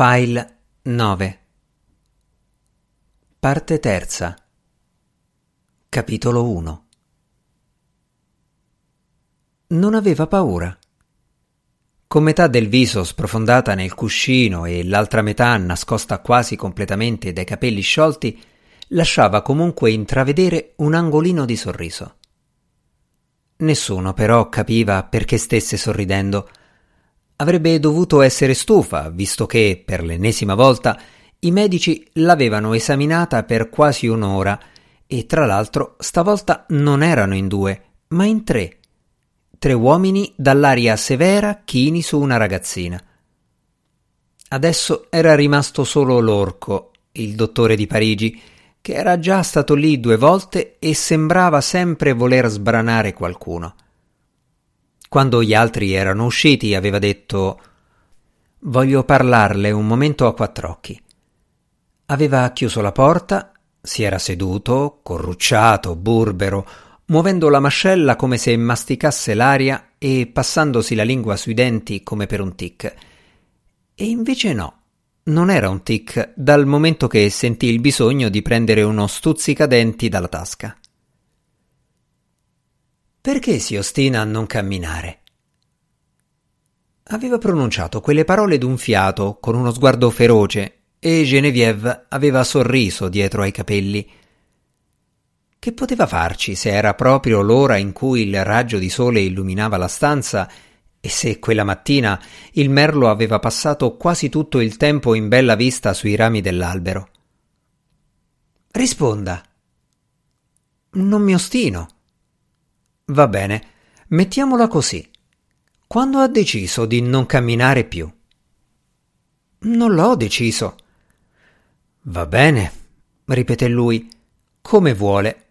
File 9 Parte terza Capitolo 1 Non aveva paura. Con metà del viso sprofondata nel cuscino e l'altra metà nascosta quasi completamente dai capelli sciolti, lasciava comunque intravedere un angolino di sorriso. Nessuno però capiva perché stesse sorridendo Avrebbe dovuto essere stufa, visto che, per l'ennesima volta, i medici l'avevano esaminata per quasi un'ora e, tra l'altro, stavolta non erano in due, ma in tre. Tre uomini dall'aria severa chini su una ragazzina. Adesso era rimasto solo l'orco, il dottore di Parigi, che era già stato lì due volte e sembrava sempre voler sbranare qualcuno. Quando gli altri erano usciti aveva detto Voglio parlarle un momento a quattro occhi. Aveva chiuso la porta, si era seduto, corrucciato, burbero, muovendo la mascella come se masticasse l'aria e passandosi la lingua sui denti come per un tic. E invece no, non era un tic dal momento che sentì il bisogno di prendere uno stuzzicadenti dalla tasca. Perché si ostina a non camminare? Aveva pronunciato quelle parole d'un fiato, con uno sguardo feroce, e Genevieve aveva sorriso dietro ai capelli. Che poteva farci se era proprio l'ora in cui il raggio di sole illuminava la stanza e se quella mattina il merlo aveva passato quasi tutto il tempo in bella vista sui rami dell'albero? Risponda. Non mi ostino. Va bene, mettiamola così. Quando ha deciso di non camminare più? Non l'ho deciso. Va bene, ripeté lui, come vuole.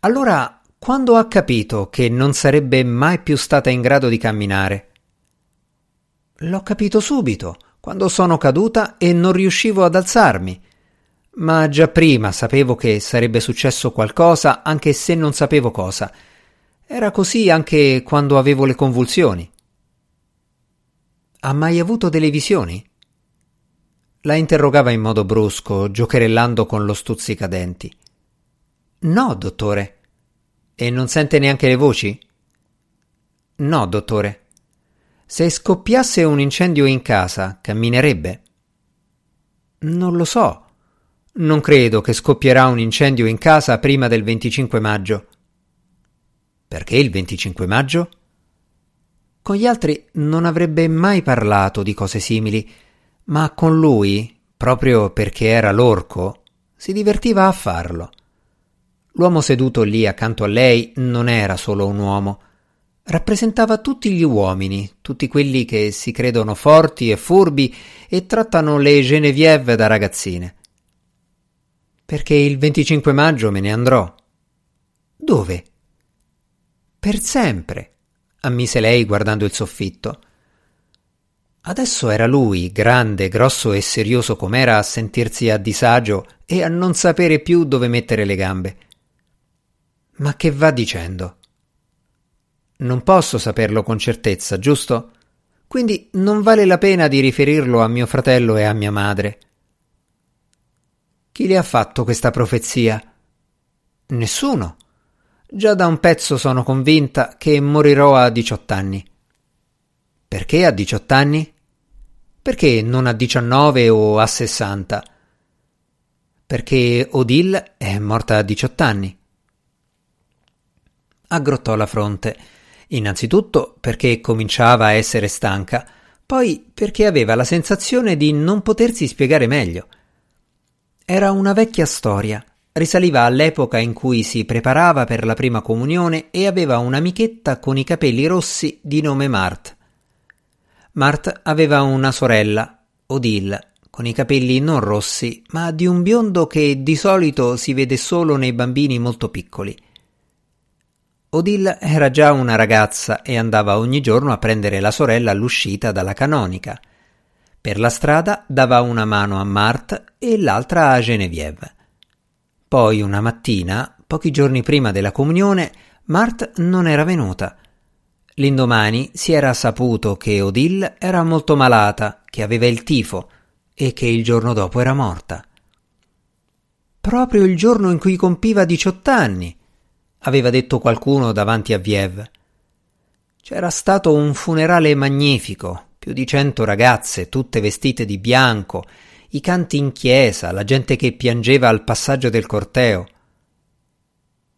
Allora, quando ha capito che non sarebbe mai più stata in grado di camminare? L'ho capito subito, quando sono caduta e non riuscivo ad alzarmi. Ma già prima sapevo che sarebbe successo qualcosa, anche se non sapevo cosa era così anche quando avevo le convulsioni. Ha mai avuto delle visioni? La interrogava in modo brusco, giocherellando con lo stuzzicadenti. No, dottore. E non sente neanche le voci? No, dottore. Se scoppiasse un incendio in casa, camminerebbe? Non lo so. Non credo che scoppierà un incendio in casa prima del 25 maggio. Perché il 25 maggio? Con gli altri non avrebbe mai parlato di cose simili, ma con lui, proprio perché era l'orco, si divertiva a farlo. L'uomo seduto lì accanto a lei non era solo un uomo, rappresentava tutti gli uomini, tutti quelli che si credono forti e furbi e trattano le Genevieve da ragazzine. Perché il 25 maggio me ne andrò. Dove? Per sempre, ammise lei guardando il soffitto. Adesso era lui, grande, grosso e serioso com'era, a sentirsi a disagio e a non sapere più dove mettere le gambe. Ma che va dicendo? Non posso saperlo con certezza, giusto? Quindi non vale la pena di riferirlo a mio fratello e a mia madre. Chi le ha fatto questa profezia? Nessuno. Già da un pezzo sono convinta che morirò a 18 anni. Perché a 18 anni? Perché non a 19 o a 60? Perché Odile è morta a 18 anni. Aggrottò la fronte. Innanzitutto perché cominciava a essere stanca, poi perché aveva la sensazione di non potersi spiegare meglio. Era una vecchia storia Risaliva all'epoca in cui si preparava per la prima comunione e aveva un'amichetta con i capelli rossi di nome Mart. Mart aveva una sorella, Odile, con i capelli non rossi, ma di un biondo che di solito si vede solo nei bambini molto piccoli. Odile era già una ragazza e andava ogni giorno a prendere la sorella all'uscita dalla canonica. Per la strada dava una mano a Mart e l'altra a Genevieve. Poi una mattina, pochi giorni prima della comunione, Mart non era venuta. L'indomani si era saputo che Odile era molto malata, che aveva il tifo, e che il giorno dopo era morta. Proprio il giorno in cui compiva 18 anni, aveva detto qualcuno davanti a Viev. C'era stato un funerale magnifico, più di cento ragazze, tutte vestite di bianco, i canti in chiesa, la gente che piangeva al passaggio del corteo.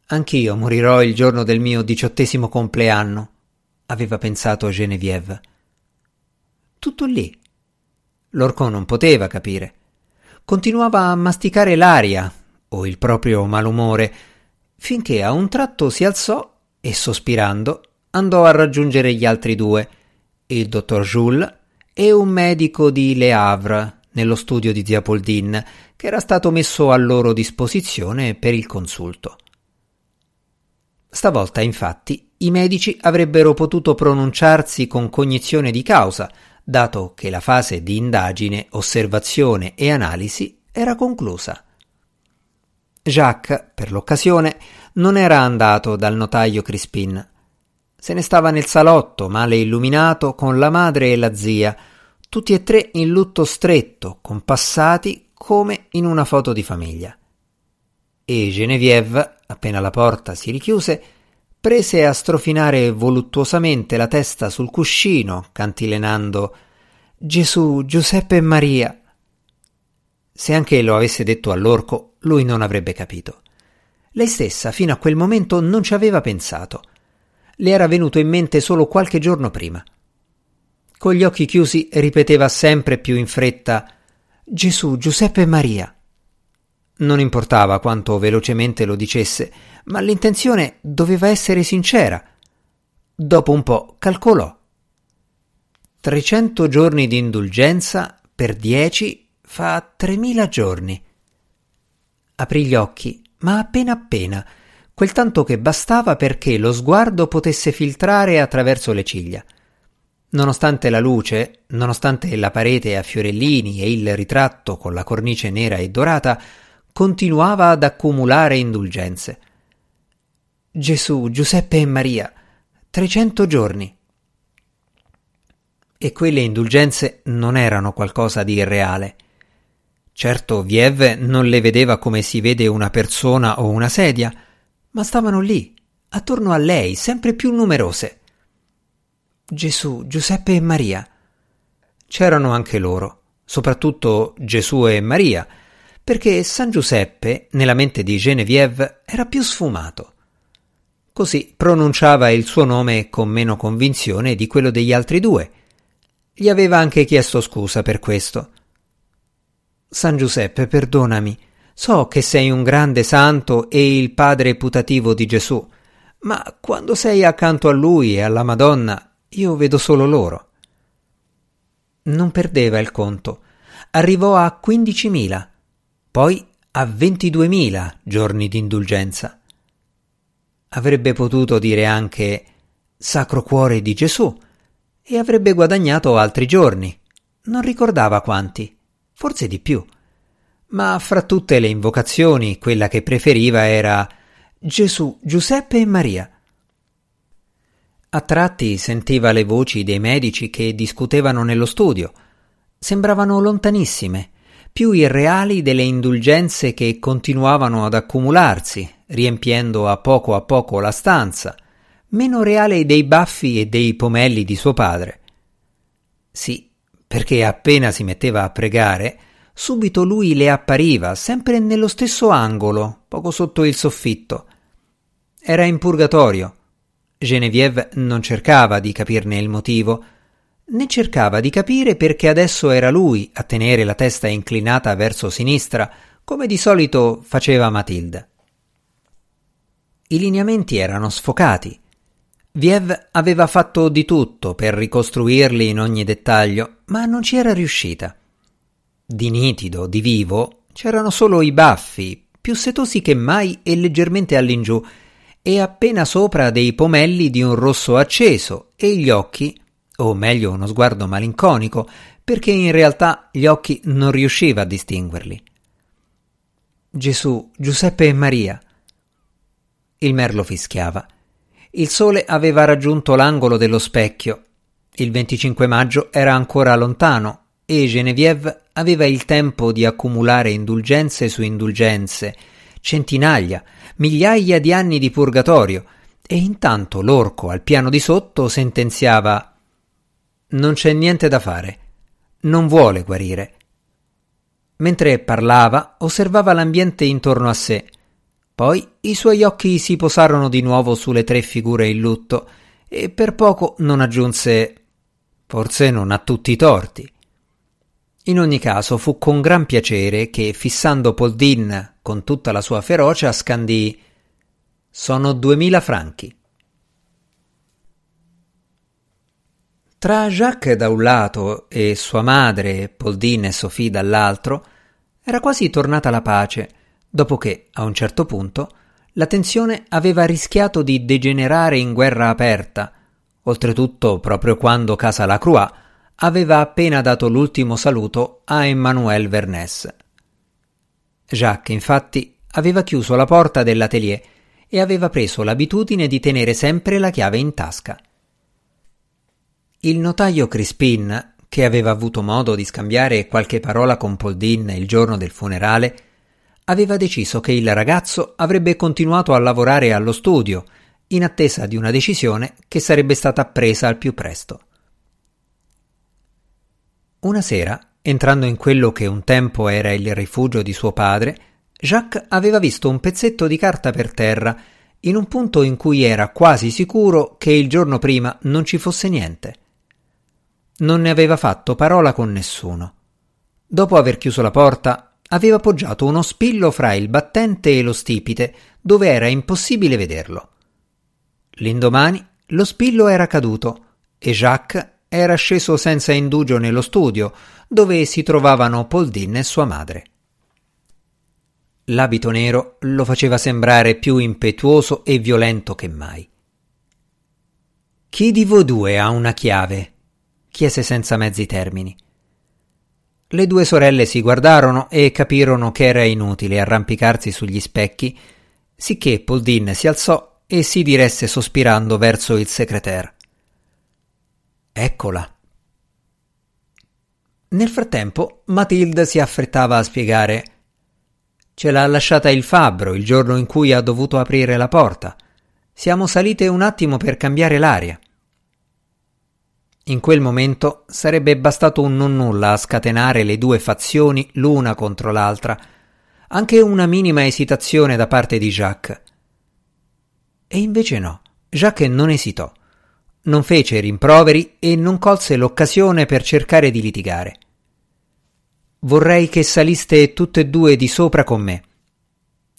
Anch'io morirò il giorno del mio diciottesimo compleanno, aveva pensato Genevieve. Tutto lì. L'orco non poteva capire. Continuava a masticare l'aria, o il proprio malumore, finché a un tratto si alzò e, sospirando, andò a raggiungere gli altri due, il dottor Jules e un medico di Le Havre, nello studio di zia Poldin, che era stato messo a loro disposizione per il consulto. Stavolta, infatti, i medici avrebbero potuto pronunciarsi con cognizione di causa, dato che la fase di indagine, osservazione e analisi era conclusa. Jacques, per l'occasione, non era andato dal notaio Crispin. Se ne stava nel salotto, male illuminato, con la madre e la zia, tutti e tre in lutto stretto, compassati come in una foto di famiglia. E Genevieve, appena la porta si richiuse, prese a strofinare voluttuosamente la testa sul cuscino, cantilenando Gesù, Giuseppe e Maria. Se anche lo avesse detto all'orco, lui non avrebbe capito. Lei stessa fino a quel momento non ci aveva pensato. Le era venuto in mente solo qualche giorno prima. Con gli occhi chiusi ripeteva sempre più in fretta Gesù, Giuseppe e Maria. Non importava quanto velocemente lo dicesse, ma l'intenzione doveva essere sincera. Dopo un po' calcolò. 300 giorni di indulgenza per 10 fa 3000 giorni. Aprì gli occhi, ma appena appena, quel tanto che bastava perché lo sguardo potesse filtrare attraverso le ciglia. Nonostante la luce, nonostante la parete a fiorellini e il ritratto con la cornice nera e dorata, continuava ad accumulare indulgenze. Gesù, Giuseppe e Maria, trecento giorni. E quelle indulgenze non erano qualcosa di irreale. Certo, Viev non le vedeva come si vede una persona o una sedia, ma stavano lì, attorno a lei, sempre più numerose. Gesù, Giuseppe e Maria. C'erano anche loro, soprattutto Gesù e Maria, perché San Giuseppe, nella mente di Genevieve, era più sfumato. Così pronunciava il suo nome con meno convinzione di quello degli altri due. Gli aveva anche chiesto scusa per questo. San Giuseppe, perdonami. So che sei un grande santo e il padre putativo di Gesù, ma quando sei accanto a lui e alla Madonna io vedo solo loro. Non perdeva il conto. Arrivò a 15.000, poi a 22.000 giorni di indulgenza. Avrebbe potuto dire anche Sacro Cuore di Gesù e avrebbe guadagnato altri giorni. Non ricordava quanti, forse di più. Ma fra tutte le invocazioni quella che preferiva era Gesù, Giuseppe e Maria. A tratti sentiva le voci dei medici che discutevano nello studio. Sembravano lontanissime, più irreali delle indulgenze che continuavano ad accumularsi, riempiendo a poco a poco la stanza, meno reale dei baffi e dei pomelli di suo padre. Sì, perché appena si metteva a pregare, subito lui le appariva, sempre nello stesso angolo, poco sotto il soffitto. Era in purgatorio Genevieve non cercava di capirne il motivo, né cercava di capire perché adesso era lui a tenere la testa inclinata verso sinistra, come di solito faceva Matilda. I lineamenti erano sfocati. Viev aveva fatto di tutto per ricostruirli in ogni dettaglio, ma non ci era riuscita. Di nitido, di vivo, c'erano solo i baffi, più setosi che mai e leggermente all'ingiù, e appena sopra dei pomelli di un rosso acceso e gli occhi, o meglio uno sguardo malinconico, perché in realtà gli occhi non riusciva a distinguerli. Gesù, Giuseppe e Maria. Il merlo fischiava. Il sole aveva raggiunto l'angolo dello specchio. Il 25 maggio era ancora lontano e Genevieve aveva il tempo di accumulare indulgenze su indulgenze, centinaia, migliaia di anni di purgatorio, e intanto l'orco al piano di sotto sentenziava Non c'è niente da fare, non vuole guarire. Mentre parlava, osservava l'ambiente intorno a sé. Poi i suoi occhi si posarono di nuovo sulle tre figure in lutto e per poco non aggiunse Forse non ha tutti i torti. In ogni caso fu con gran piacere che, fissando Paul Dean con tutta la sua ferocia, scandì Sono duemila franchi. Tra Jacques da un lato e sua madre, Dean e Sophie dall'altro, era quasi tornata la pace, dopo che, a un certo punto, la tensione aveva rischiato di degenerare in guerra aperta, oltretutto proprio quando Casa Lacroix aveva appena dato l'ultimo saluto a Emmanuel Vernès. Jacques, infatti, aveva chiuso la porta dell'atelier e aveva preso l'abitudine di tenere sempre la chiave in tasca. Il notaio Crispin, che aveva avuto modo di scambiare qualche parola con Paul Dean il giorno del funerale, aveva deciso che il ragazzo avrebbe continuato a lavorare allo studio, in attesa di una decisione che sarebbe stata presa al più presto. Una sera, entrando in quello che un tempo era il rifugio di suo padre, Jacques aveva visto un pezzetto di carta per terra, in un punto in cui era quasi sicuro che il giorno prima non ci fosse niente. Non ne aveva fatto parola con nessuno. Dopo aver chiuso la porta, aveva poggiato uno spillo fra il battente e lo stipite, dove era impossibile vederlo. L'indomani lo spillo era caduto e Jacques era sceso senza indugio nello studio, dove si trovavano Paul Dean e sua madre. L'abito nero lo faceva sembrare più impetuoso e violento che mai. Chi di voi due ha una chiave? chiese senza mezzi termini. Le due sorelle si guardarono e capirono che era inutile arrampicarsi sugli specchi, sicché Paul Dean si alzò e si diresse sospirando verso il secretaire. Eccola. Nel frattempo, Matilde si affrettava a spiegare. Ce l'ha lasciata il fabbro il giorno in cui ha dovuto aprire la porta. Siamo salite un attimo per cambiare l'aria. In quel momento sarebbe bastato un non nulla a scatenare le due fazioni l'una contro l'altra, anche una minima esitazione da parte di Jacques. E invece no, Jacques non esitò non fece rimproveri e non colse l'occasione per cercare di litigare. Vorrei che saliste tutte e due di sopra con me.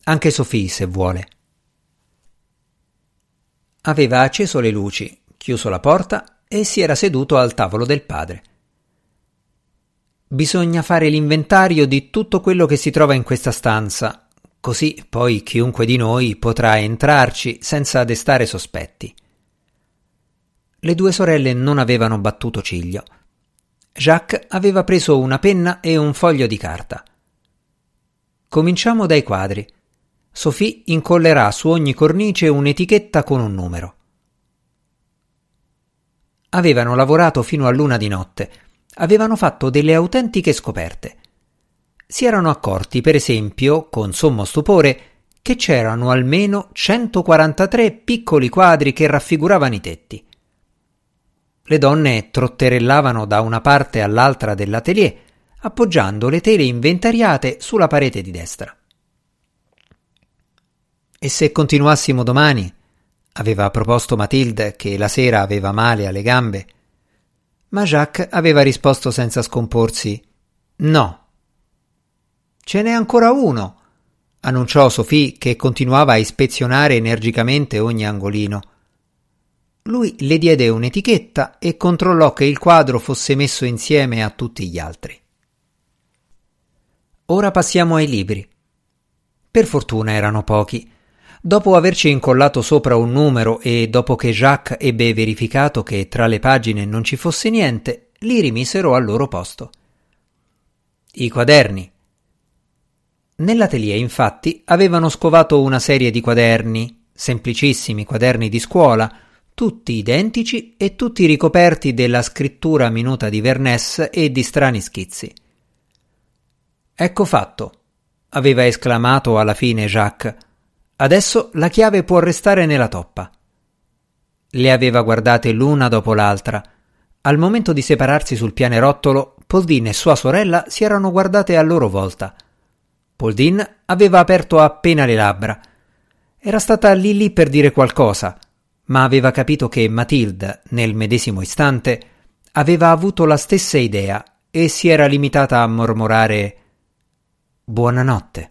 Anche Sophie, se vuole. Aveva acceso le luci, chiuso la porta e si era seduto al tavolo del padre. Bisogna fare l'inventario di tutto quello che si trova in questa stanza, così poi chiunque di noi potrà entrarci senza destare sospetti. Le due sorelle non avevano battuto ciglio. Jacques aveva preso una penna e un foglio di carta. Cominciamo dai quadri. Sophie incollerà su ogni cornice un'etichetta con un numero. Avevano lavorato fino a luna di notte. Avevano fatto delle autentiche scoperte. Si erano accorti, per esempio, con sommo stupore, che c'erano almeno 143 piccoli quadri che raffiguravano i tetti. Le donne trotterellavano da una parte all'altra dell'atelier, appoggiando le tele inventariate sulla parete di destra. E se continuassimo domani? aveva proposto Matilde, che la sera aveva male alle gambe. Ma Jacques aveva risposto senza scomporsi: No. Ce n'è ancora uno, annunciò Sophie, che continuava a ispezionare energicamente ogni angolino. Lui le diede un'etichetta e controllò che il quadro fosse messo insieme a tutti gli altri. Ora passiamo ai libri. Per fortuna erano pochi. Dopo averci incollato sopra un numero e dopo che Jacques ebbe verificato che tra le pagine non ci fosse niente, li rimisero al loro posto. I quaderni. Nell'atelier, infatti, avevano scovato una serie di quaderni, semplicissimi quaderni di scuola, tutti identici e tutti ricoperti della scrittura minuta di Vernès e di strani schizzi. Ecco fatto, aveva esclamato alla fine Jacques. Adesso la chiave può restare nella toppa. Le aveva guardate l'una dopo l'altra. Al momento di separarsi sul pianerottolo, Poldin e sua sorella si erano guardate a loro volta. Poldin aveva aperto appena le labbra. Era stata lì lì per dire qualcosa, ma aveva capito che Matilda, nel medesimo istante, aveva avuto la stessa idea e si era limitata a mormorare Buonanotte.